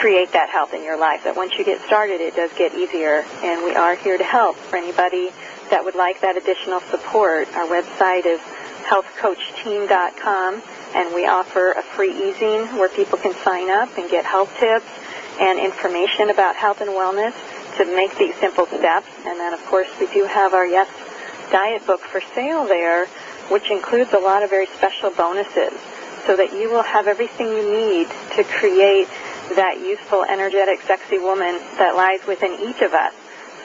create that health in your life. That once you get started, it does get easier, and we are here to help for anybody that would like that additional support. Our website is healthcoachteam.com, and we offer a free ezine where people can sign up and get health tips and information about health and wellness to make these simple steps. And then, of course, we do have our Yes Diet book for sale there, which includes a lot of very special bonuses so that you will have everything you need to create that youthful, energetic, sexy woman that lies within each of us.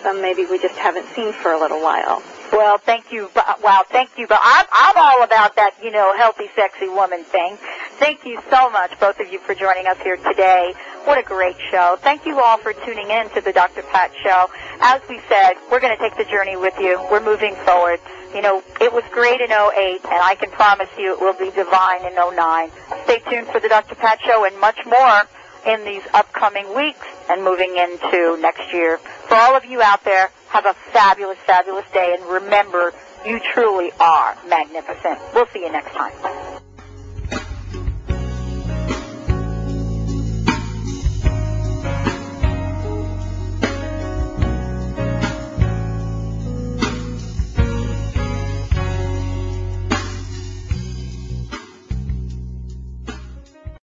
Some maybe we just haven't seen for a little while. Well, thank you. Uh, wow, thank you. But I'm, I'm all about that, you know, healthy, sexy woman thing. Thank you so much, both of you, for joining us here today. What a great show. Thank you all for tuning in to the Dr. Pat Show. As we said, we're going to take the journey with you. We're moving forward. You know, it was great in 08, and I can promise you it will be divine in 09. Stay tuned for the Dr. Pat Show and much more in these upcoming weeks and moving into next year. For all of you out there, have a fabulous, fabulous day, and remember, you truly are magnificent. We'll see you next time.